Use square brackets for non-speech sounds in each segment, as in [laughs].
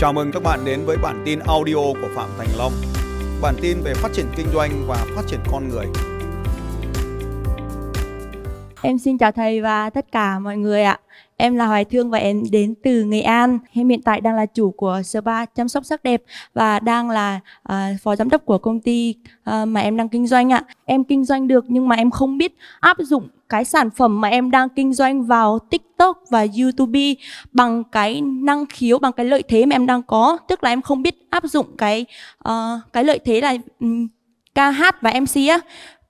Chào mừng các bạn đến với bản tin audio của Phạm Thành Long. Bản tin về phát triển kinh doanh và phát triển con người. Em xin chào thầy và tất cả mọi người ạ. Em là Hoài Thương và em đến từ Nghệ An. Em hiện tại đang là chủ của spa chăm sóc sắc đẹp và đang là uh, phó giám đốc của công ty uh, mà em đang kinh doanh ạ. Em kinh doanh được nhưng mà em không biết áp dụng cái sản phẩm mà em đang kinh doanh vào TikTok và YouTube bằng cái năng khiếu, bằng cái lợi thế mà em đang có. Tức là em không biết áp dụng cái uh, cái lợi thế là um, ca hát và MC á.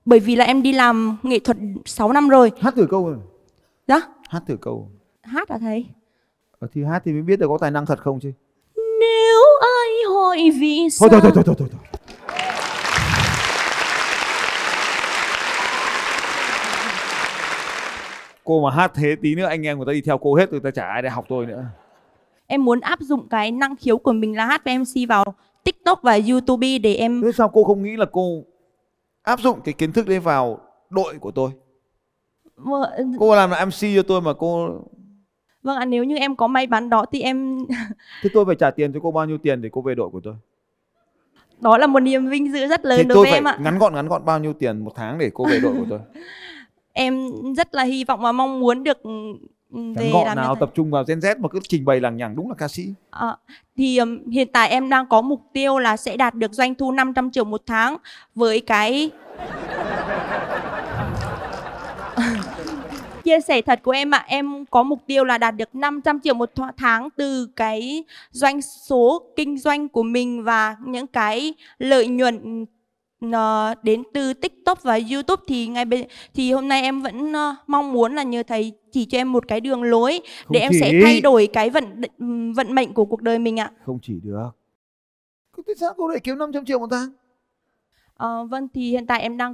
Bởi vì là em đi làm nghệ thuật 6 năm rồi. Hát thử câu rồi. Đó, Hát thử câu. hát à thầy? Ờ, thì hát thì mới biết được có tài năng thật không chứ. Nếu ai hỏi vì sao thôi thôi thôi thôi thôi. thôi. Cô mà hát thế tí nữa anh em người ta đi theo cô hết rồi ta chả ai để học tôi nữa. em muốn áp dụng cái năng khiếu của mình là hát với MC vào TikTok và YouTube để em Thế sao cô không nghĩ là cô áp dụng cái kiến thức đấy vào đội của tôi? vâng Cô làm là MC cho tôi mà cô vâng ạ nếu như em có may mắn đó thì em thế tôi phải trả tiền cho cô bao nhiêu tiền để cô về đội của tôi? đó là một niềm vinh dự rất Thì lớn đối tôi với phải em ạ ngắn gọn ngắn gọn bao nhiêu tiền một tháng để cô về đội của tôi? [laughs] em rất là hy vọng và mong muốn được ừ, về gọn làm như nào tập trung vào Gen Z mà cứ trình bày lằng nhằng đúng là ca sĩ. Ờ, thì ừm, hiện tại em đang có mục tiêu là sẽ đạt được doanh thu 500 triệu một tháng với cái [laughs] chia sẻ thật của em ạ em có mục tiêu là đạt được 500 triệu một tháng từ cái doanh số kinh doanh của mình và những cái lợi nhuận đến từ TikTok và YouTube thì ngay bây thì hôm nay em vẫn ờ, mong muốn là nhờ thầy chỉ cho em một cái đường lối Không để em sẽ chỉ. thay đổi cái vận vận mệnh của cuộc đời mình ạ. Không chỉ được. Thế sao cô lại kiếm 500 triệu một tháng? Ờ, vâng thì hiện tại em đang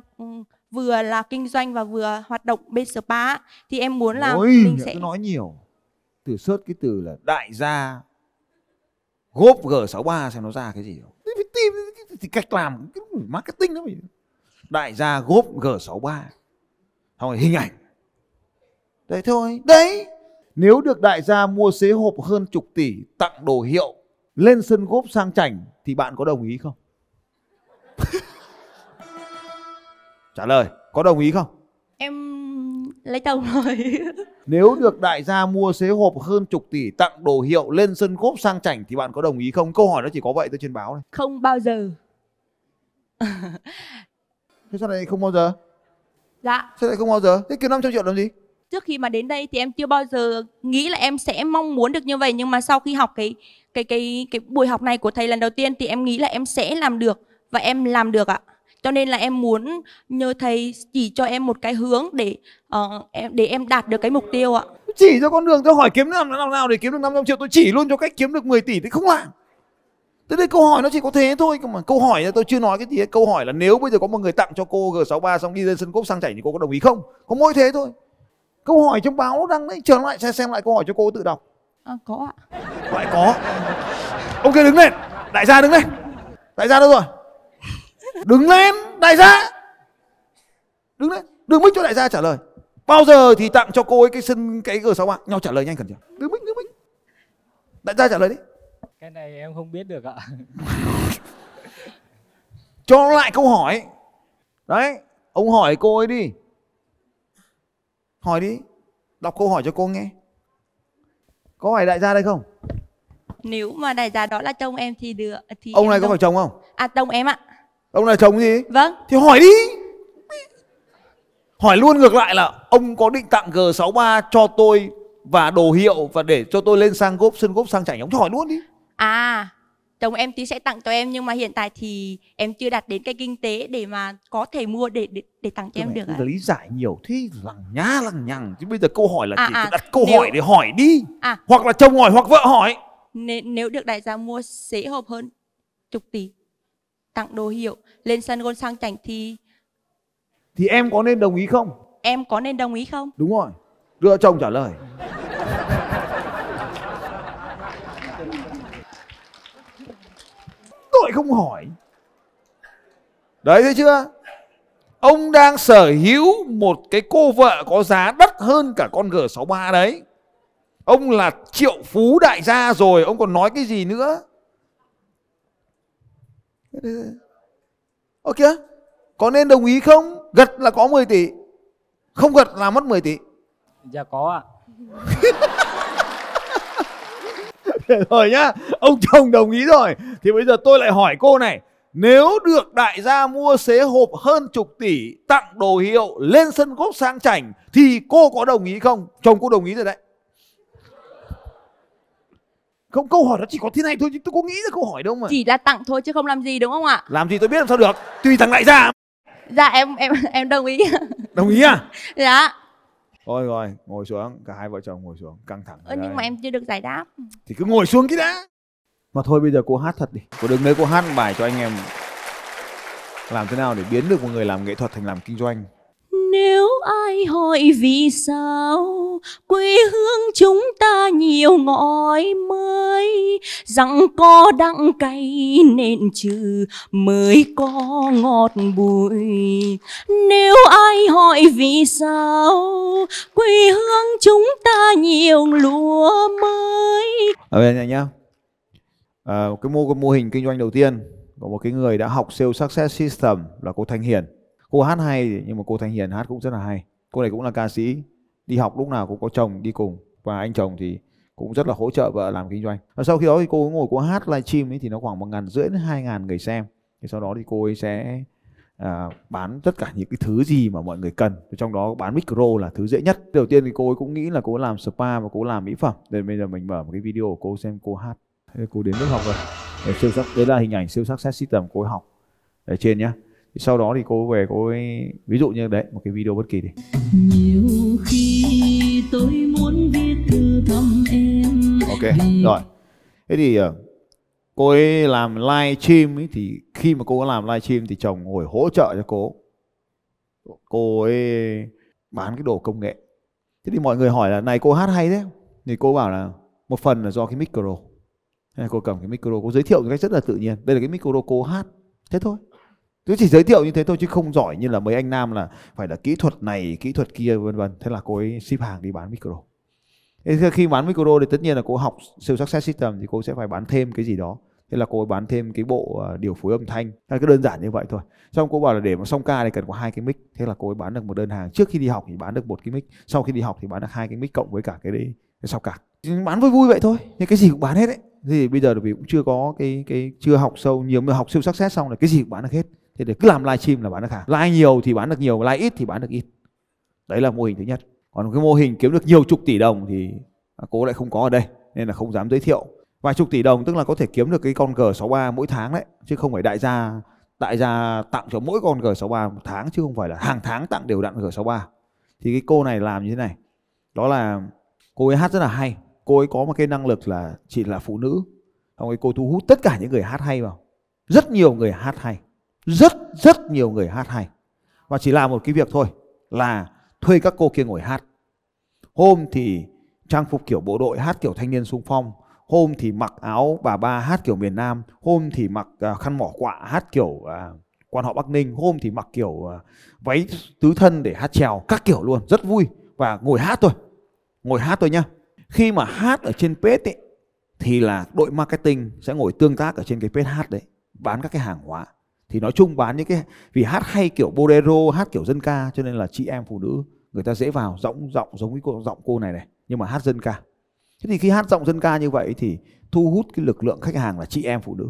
vừa là kinh doanh và vừa hoạt động bên spa thì em muốn là Ôi, mình sẽ... nói nhiều. Từ search cái từ là đại gia gốp G63 xem nó ra cái gì. Phải tìm thì cách làm marketing đó phải. Đại gia gốp G63. Xong rồi hình ảnh. Đấy thôi. Đấy. Nếu được đại gia mua xế hộp hơn chục tỷ tặng đồ hiệu lên sân gốp sang chảnh thì bạn có đồng ý không? [laughs] Trả lời, có đồng ý không? em lấy chồng rồi. [laughs] Nếu được đại gia mua xế hộp hơn chục tỷ tặng đồ hiệu lên sân gốp sang chảnh thì bạn có đồng ý không? Câu hỏi nó chỉ có vậy thôi trên báo này. không bao giờ. [laughs] Thế sao lại không bao giờ? Dạ, Sao lại không bao giờ? Thế kiếm 500 triệu làm gì? trước khi mà đến đây thì em chưa bao giờ nghĩ là em sẽ mong muốn được như vậy nhưng mà sau khi học cái cái cái cái buổi học này của thầy lần đầu tiên thì em nghĩ là em sẽ làm được và em làm được ạ. Cho nên là em muốn nhờ thầy chỉ cho em một cái hướng để em để em đạt được cái mục tiêu ạ. Chỉ cho con đường tôi hỏi kiếm làm nào nào để kiếm được 500 triệu tôi chỉ luôn cho cách kiếm được 10 tỷ thì không làm. Thế đây câu hỏi nó chỉ có thế thôi mà câu hỏi là tôi chưa nói cái gì hết. Câu hỏi là nếu bây giờ có một người tặng cho cô G63 xong đi lên sân gốp sang chảnh thì cô có đồng ý không? Có mỗi thế thôi. Câu hỏi trong báo nó đăng đấy, trở lại xem xem lại câu hỏi cho cô tự đọc. À, có ạ. lại có. Ông kia đứng lên. Đại gia đứng lên. Đại gia đâu rồi? Đứng lên đại gia. Đứng lên. Đứng mic cho đại gia trả lời. Bao giờ thì tặng cho cô ấy cái sân cái g 6 bạn nhau trả lời nhanh khẩn chưa đứng mic đứng mic. Đại gia trả lời đi Cái này em không biết được ạ. [laughs] cho lại câu hỏi. Đấy ông hỏi cô ấy đi. Hỏi đi. Đọc câu hỏi cho cô nghe. Có phải đại gia đây không? Nếu mà đại gia đó là chồng em thì được thì ông này có đồng- phải chồng không? À chồng em ạ. ông này chồng gì? Vâng. thì hỏi đi. Hỏi luôn ngược lại là ông có định tặng G63 cho tôi và đồ hiệu và để cho tôi lên sang gốp sân gốp sang chảnh ông hỏi luôn đi À, chồng em thì sẽ tặng cho em nhưng mà hiện tại thì em chưa đạt đến cái kinh tế để mà có thể mua để để, để tặng cho em được ạ. Lý giải nhiều thế lằng nhá lằng nhằng chứ bây giờ câu hỏi là À, chỉ à, đặt câu nếu- hỏi để hỏi đi À. hoặc là chồng hỏi hoặc vợ hỏi Nếu, nếu được đại gia mua xế hộp hơn chục tỷ tặng đồ hiệu lên sân gôn sang chảnh thì thì em có nên đồng ý không em có nên đồng ý không? đúng rồi đưa chồng trả lời không hỏi. Đấy thấy chưa? Ông đang sở hữu một cái cô vợ có giá đắt hơn cả con G63 đấy. Ông là triệu phú đại gia rồi ông còn nói cái gì nữa? Ok có nên đồng ý không? Gật là có 10 tỷ không gật là mất 10 tỷ. Dạ có ạ [laughs] rồi nhá ông chồng đồng ý rồi. Thì bây giờ tôi lại hỏi cô này nếu được đại gia mua xế hộp hơn chục tỷ tặng đồ hiệu lên sân gốc sang chảnh thì cô có đồng ý không? Chồng cô đồng ý rồi đấy. Không câu hỏi nó chỉ có thế này thôi chứ tôi có nghĩ ra câu hỏi đâu mà. Chỉ là tặng thôi chứ không làm gì đúng không ạ? Làm gì tôi biết làm sao được. Tùy thằng đại gia. Dạ em em em đồng ý. Đồng ý à? [laughs] Dạ thôi rồi ngồi xuống cả hai vợ chồng ngồi xuống căng thẳng Ơ, nhưng mà em chưa được giải đáp. Thì cứ ngồi xuống cái đã. Mà thôi bây giờ cô hát thật đi. Cô đừng lấy cô hát một bài cho anh em. Làm thế nào để biến được một người làm nghệ thuật thành làm kinh doanh? Nếu ai hỏi vì sao? Quê hương chúng ta nhiều ngói mới. Rằng có đắng cay nên trừ mới có ngọt bùi. Nếu ai hỏi vì sao? Quê hương chúng ta nhiều lúa mới. Ở bên này nhá. À, cái mô cái mô hình kinh doanh đầu tiên của một cái người đã học sales success system là cô Thanh Hiền cô hát hay nhưng mà cô Thanh Hiền hát cũng rất là hay. Cô này cũng là ca sĩ đi học lúc nào cũng có chồng đi cùng. Và anh chồng thì cũng rất là hỗ trợ vợ làm kinh doanh. Và sau khi đó thì cô ngồi cô hát livestream ấy thì nó khoảng một ngàn rưỡi đến hai ngàn người xem. Thì sau đó thì cô ấy sẽ à, bán tất cả những cái thứ gì mà mọi người cần. Trong đó bán micro là thứ dễ nhất. Đầu tiên thì cô ấy cũng nghĩ là cô làm spa và cô làm mỹ phẩm. Nên bây giờ mình mở một cái video của cô xem cô hát. Thế cô đến lớp học rồi. Để siêu sắc đấy là hình ảnh siêu sắc set system cô ấy học. Ở trên nhá thì sau đó thì cô về cô ấy ví dụ như đấy một cái video bất kỳ đi. Nhiều khi tôi muốn viết thư thăm em. Ok rồi. Thế thì ờ, cô ấy làm live stream ấy thì khi mà cô có làm live stream thì chồng ngồi hỗ trợ cho cô. Cô ấy bán cái đồ công nghệ. Thế thì mọi người hỏi là này cô hát hay thế? Thì cô bảo là một phần là do cái micro. Cô cầm cái micro cô giới thiệu một cách rất là tự nhiên. Đây là cái micro cô hát. Thế thôi tôi chỉ giới thiệu như thế thôi chứ không giỏi như là mấy anh nam là phải là kỹ thuật này, kỹ thuật kia, vân vân. Thế là cô ấy ship hàng đi bán micro. Thế khi bán micro thì tất nhiên là cô học siêu success system thì cô sẽ phải bán thêm cái gì đó. Thế là cô ấy bán thêm cái bộ ờ, điều phối âm thanh. Hay cái đơn giản như vậy thôi. Xong cô bảo là để mà xong ca thì cần có hai cái mic. Thế là cô ấy bán được một đơn hàng. Trước khi đi học thì bán được một cái mic. Sau khi đi học thì bán được hai cái mic cộng với cả cái đấy, cái sau cả ừ, bán vui vui vậy thôi. Nhưng cái gì cũng bán hết đấy thì bây giờ vì cũng chưa có cái cái, chưa học sâu, nhiều mà học siêu success xong là cái gì cũng bán được hết thế để cứ làm live stream là bán được hàng like nhiều thì bán được nhiều, like ít thì bán được ít. Đấy là mô hình thứ nhất. Còn cái mô hình kiếm được nhiều chục tỷ đồng thì cô lại không có ở đây, nên là không dám giới thiệu. Vài chục tỷ đồng tức là có thể kiếm được cái con G63 mỗi tháng đấy, chứ không phải đại gia đại gia tặng cho mỗi con G63 một tháng, chứ không phải là hàng tháng tặng đều đặn G63. Thì cái cô này làm như thế này. Đó là cô ấy hát rất là hay. Cô ấy có một cái năng lực là chỉ là phụ nữ. Xong rồi cô thu hút tất cả những người hát hay vào. Rất nhiều người hát hay rất rất nhiều người hát hay. Và chỉ làm một cái việc thôi, là thuê các cô kia ngồi hát. Hôm thì trang phục kiểu bộ đội hát kiểu thanh niên sung phong, hôm thì mặc áo bà ba hát kiểu miền Nam, hôm thì mặc à, khăn mỏ quạ hát kiểu à, quan họ Bắc Ninh, hôm thì mặc kiểu à, váy tứ thân để hát trèo các kiểu luôn, rất vui. Và ngồi hát thôi, ngồi hát thôi nhá. Khi mà hát ở trên page ấy, thì là đội marketing sẽ ngồi tương tác ở trên cái page hát đấy, bán các cái hàng hóa thì nói chung bán những cái, vì hát hay kiểu bolero, hát kiểu dân ca, cho nên là chị em phụ nữ, người ta dễ vào, giọng giọng giống với cô, giọng cô này này, nhưng mà hát dân ca. Thế thì khi hát giọng dân ca như vậy thì thu hút cái lực lượng khách hàng là chị em phụ nữ.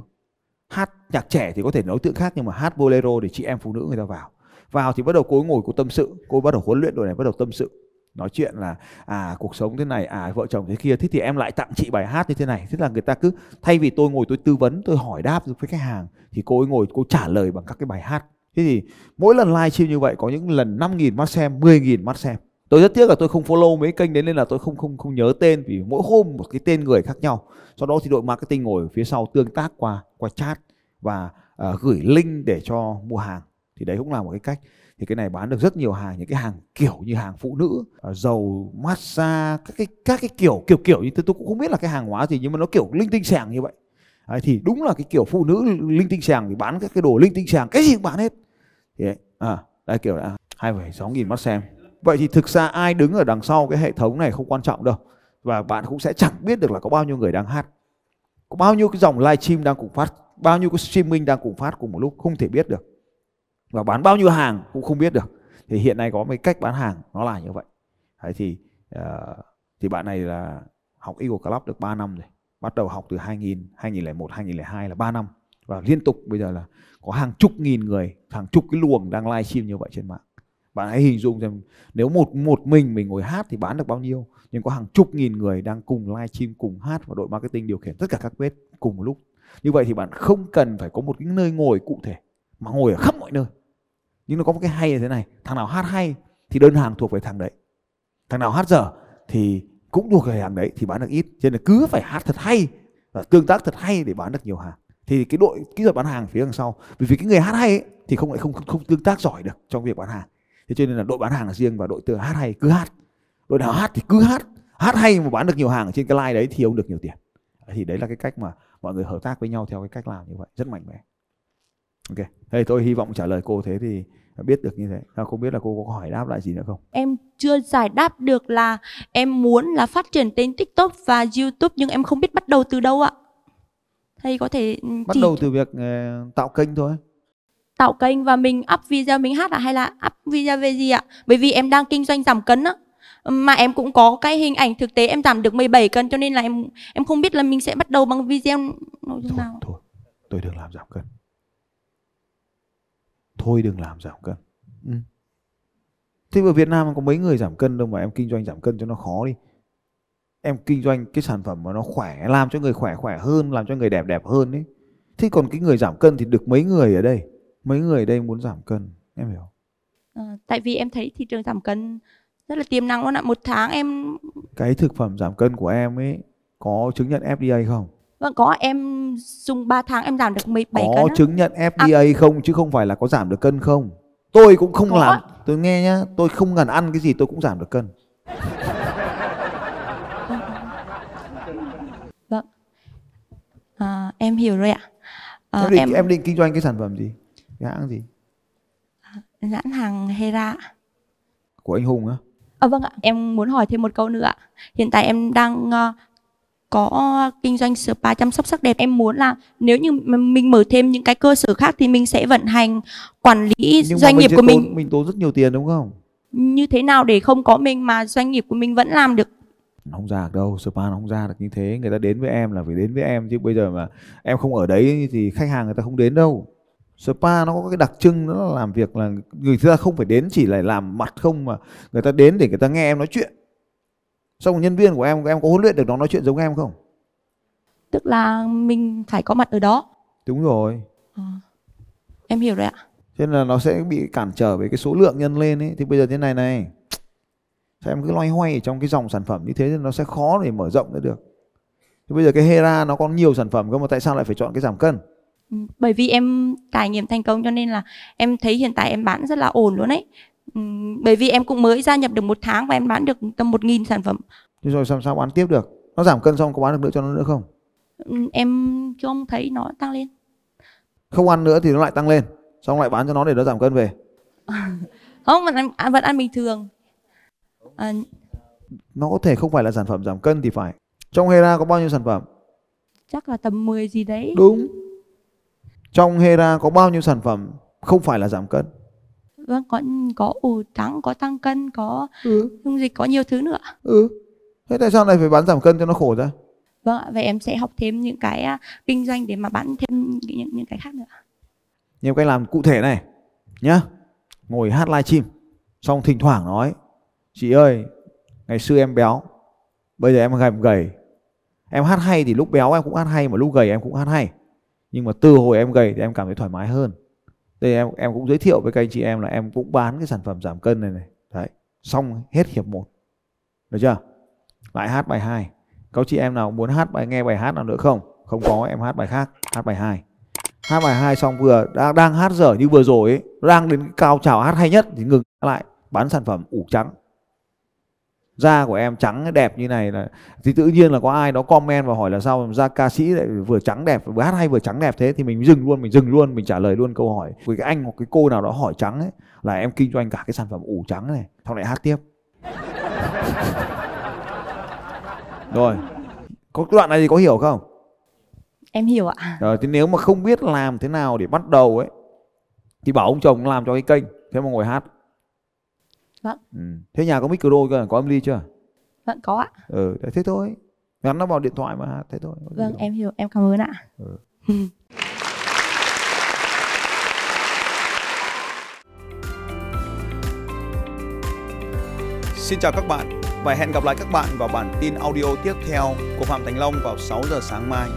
Hát nhạc trẻ thì có thể đối tượng khác, nhưng mà hát bolero thì chị em phụ nữ người ta vào. Vào thì bắt đầu cô ngồi cô tâm sự, cô bắt đầu huấn luyện đội này, bắt đầu tâm sự nói chuyện là à cuộc sống thế này à vợ chồng thế kia thế thì em lại tặng chị bài hát như thế này. Thế là người ta cứ thay vì tôi ngồi tôi tư vấn tôi hỏi đáp với khách hàng thì cô ấy ngồi cô trả lời bằng các cái bài hát. Thế thì mỗi lần live stream như vậy có những lần 5.000 mắt xem 10.000 mắt xem. Tôi rất tiếc là tôi không follow mấy kênh đấy nên là tôi không không không nhớ tên vì mỗi hôm một cái tên người khác nhau. Sau đó thì đội marketing ngồi ở phía sau tương tác qua qua chat và uh, gửi link để cho mua hàng. Thì đấy cũng là một cái cách thì cái này bán được rất nhiều hàng những cái hàng kiểu như hàng phụ nữ ờ, dầu massage các cái các cái kiểu kiểu kiểu như thế. Tôi cũng không biết là cái hàng hóa gì nhưng mà nó kiểu linh tinh sàng như vậy. À, thì đúng là cái kiểu phụ nữ linh tinh sàng thì bán các cái đồ linh tinh sàng cái gì cũng bán hết. Thì đấy, à đây kiểu là hai sáu nghìn mắt xem. Vậy thì thực ra ai đứng ở đằng sau cái hệ thống này không quan trọng đâu và bạn cũng sẽ chẳng biết được là có bao nhiêu người đang hát. Có bao nhiêu cái dòng livestream đang cùng phát bao nhiêu cái streaming đang cùng phát cùng một lúc không thể biết được và bán bao nhiêu hàng cũng không biết được. Thì hiện nay có mấy cách bán hàng nó là như vậy. Đấy thì uh, thì bạn này là học Eagle Club được 3 năm rồi. Bắt đầu học từ 2000 2001 2002 là 3 năm. Và liên tục bây giờ là có hàng chục nghìn người hàng chục cái luồng đang live stream như vậy trên mạng. Bạn hãy hình dung xem nếu một một mình mình ngồi hát thì bán được bao nhiêu. Nhưng có hàng chục nghìn người đang cùng live stream cùng hát và đội marketing điều khiển tất cả các bếp cùng một lúc. Như vậy thì bạn không cần phải có một cái nơi ngồi cụ thể mà ngồi ở khắp mọi nơi nhưng nó có một cái hay như thế này thằng nào hát hay thì đơn hàng thuộc về thằng đấy. Thằng nào hát dở thì cũng thuộc về hàng đấy thì bán được ít. Cho nên là cứ phải hát thật hay và tương tác thật hay để bán được nhiều hàng. Thì cái đội kỹ thuật bán hàng phía đằng sau vì vì cái người hát hay ấy, thì không lại không, không không tương tác giỏi được trong việc bán hàng. Thế cho nên là đội bán hàng là riêng và đội tự hát hay cứ hát. Đội nào hát thì cứ hát. Hát hay mà bán được nhiều hàng ở trên cái line đấy thì ông được nhiều tiền. Thì đấy là cái cách mà mọi người hợp tác với nhau theo cái cách làm như vậy. Rất mạnh mẽ ok. Thế tôi hy vọng trả lời cô thế thì biết được như thế. Sao không biết là cô có hỏi đáp lại gì nữa không? Em chưa giải đáp được là em muốn là phát triển tên tiktok và youtube nhưng em không biết bắt đầu từ đâu ạ. Thầy có thể ừ, bắt chỉ đầu từ việc uh, tạo kênh thôi. Tạo kênh và mình up video mình hát à? Hay là up video về gì ạ? Bởi vì em đang kinh doanh giảm cân á. Mà em cũng có cái hình ảnh thực tế em giảm được 17 cân cho nên là em em không biết là mình sẽ bắt đầu bằng video nội dung nào thôi. Tôi đừng làm giảm cân thôi đừng làm giảm cân. Ừ. thế ở Việt Nam có mấy người giảm cân đâu mà em kinh doanh giảm cân cho nó khó đi. Em kinh doanh cái sản phẩm mà nó khỏe làm cho người khỏe khỏe hơn làm cho người đẹp đẹp hơn đấy thế còn cái người giảm cân thì được mấy người ở đây? Mấy người ở đây muốn giảm cân em hiểu Ờ, tại vì em thấy thị trường giảm cân rất là tiềm năng luôn ạ. Một tháng em cái thực phẩm giảm cân của em ấy có chứng nhận FDA không vâng có em dùng 3 tháng em giảm được 17 có cân á. chứng nhận FDA không chứ không phải là có giảm được cân không? Tôi cũng không Có. làm. Tôi nghe nhá tôi không cần ăn cái gì tôi cũng giảm được cân. [laughs] Vâng. À, em hiểu rồi ạ. Ờ, em, định, em em định kinh doanh cái sản phẩm gì? Cái hãng gì? Nhãn hàng Hera. Của anh Hùng á. À, vâng ạ, em muốn hỏi thêm một câu nữa ạ. Hiện tại em đang ờ, có kinh doanh spa chăm sóc sắc đẹp. Em muốn là nếu như mình mở thêm những cái cơ sở khác thì mình sẽ vận hành quản lý nhưng doanh nghiệp của tốn, mình mình tốn rất nhiều tiền đúng không như thế nào để không có mình mà doanh nghiệp của mình vẫn làm được. nó không ra được đâu spa nó không ra được như thế người ta đến với em là phải đến với em chứ bây giờ mà em không ở đấy thì khách hàng người ta không đến đâu spa nó có cái đặc trưng nó là làm việc là người ta không phải đến chỉ là làm mặt không mà người ta đến để người ta nghe em nói chuyện xong nhân viên của em em có huấn luyện được nó nói chuyện giống em không Tức là mình phải có mặt ở đó. đúng rồi Ờ, Em hiểu rồi ạ. cho nên là nó sẽ bị cản trở về cái số lượng nhân lên ấy thì bây giờ thế này này sao em cứ loay hoay ở trong cái dòng sản phẩm như thế thì nó sẽ khó để mở rộng ra được thì bây giờ cái Hera nó có nhiều sản phẩm cơ mà tại sao lại phải chọn cái giảm cân Ừ, Bởi vì em trải nghiệm thành công cho nên là em thấy hiện tại em bán rất là ổn luôn ấy. Ừ, Bởi vì em cũng mới gia nhập được một tháng và em bán được tầm 1.000 sản phẩm. thế rồi sao sao bán tiếp được? Nó giảm cân xong có bán được nữa cho nó nữa không? Ừ, Em không thấy nó tăng lên. không ăn nữa thì nó lại tăng lên xong lại bán cho nó để nó giảm cân về. [laughs] Không vẫn ăn vẫn ăn bình thường. À, nó có thể không phải là sản phẩm giảm cân thì phải. Trong Hera có bao nhiêu sản phẩm? Chắc là tầm 10 gì đấy. Đúng. Trong Hera có bao nhiêu sản phẩm không phải là giảm cân vâng có có ủ trắng có tăng cân có ừ. dung dịch có nhiều thứ nữa. Ừ. Thế tại sao lại phải bán giảm cân cho nó khổ ra? Vâng ạ vậy em sẽ học thêm những cái à, kinh doanh để mà bán thêm những những, những cái khác nữa. Nhiều cách làm cụ thể này nhá. Ngồi hát livestream xong thỉnh thoảng nói chị ơi ngày xưa em béo bây giờ em gầy gầy. Em hát hay thì lúc béo em cũng hát hay mà lúc gầy em cũng hát hay nhưng mà từ hồi em gầy thì em cảm thấy thoải mái hơn đây em em cũng giới thiệu với các anh chị em là em cũng bán cái sản phẩm giảm cân này này. Đấy xong hết hiệp một. Được chưa? Lại hát bài 2 có chị em nào muốn hát bài nghe bài hát nào nữa không? Không có em hát bài khác hát bài 2 hát bài 2 xong vừa đang, đang hát dở như vừa rồi ấy đang đến cao trào hát hay nhất thì ngừng lại bán sản phẩm ủ trắng da của em trắng đẹp như này là thì tự nhiên là có ai đó comment và hỏi là sao da ca sĩ lại vừa trắng đẹp vừa hát hay vừa trắng đẹp thế thì mình dừng luôn mình dừng luôn mình trả lời luôn câu hỏi. Với cái anh hoặc cái cô nào đó hỏi trắng ấy là em kinh doanh cả cái sản phẩm ủ trắng này xong lại hát tiếp. Rồi có đoạn này thì có hiểu không? Em hiểu ạ. Rồi thì nếu mà không biết làm thế nào để bắt đầu ấy thì bảo ông chồng làm cho cái kênh thế mà ngồi hát Vâng. ừ. thế nhà có micro cơ có âm ly chưa? Vâng có ạ. Ừ thế thôi. Gắn nó vào điện thoại mà thế thôi. Vâng em hiểu em cảm ơn ạ. [laughs] Xin chào các bạn và hẹn gặp lại các bạn vào bản tin audio tiếp theo của Phạm Thành Long vào 6 giờ sáng mai.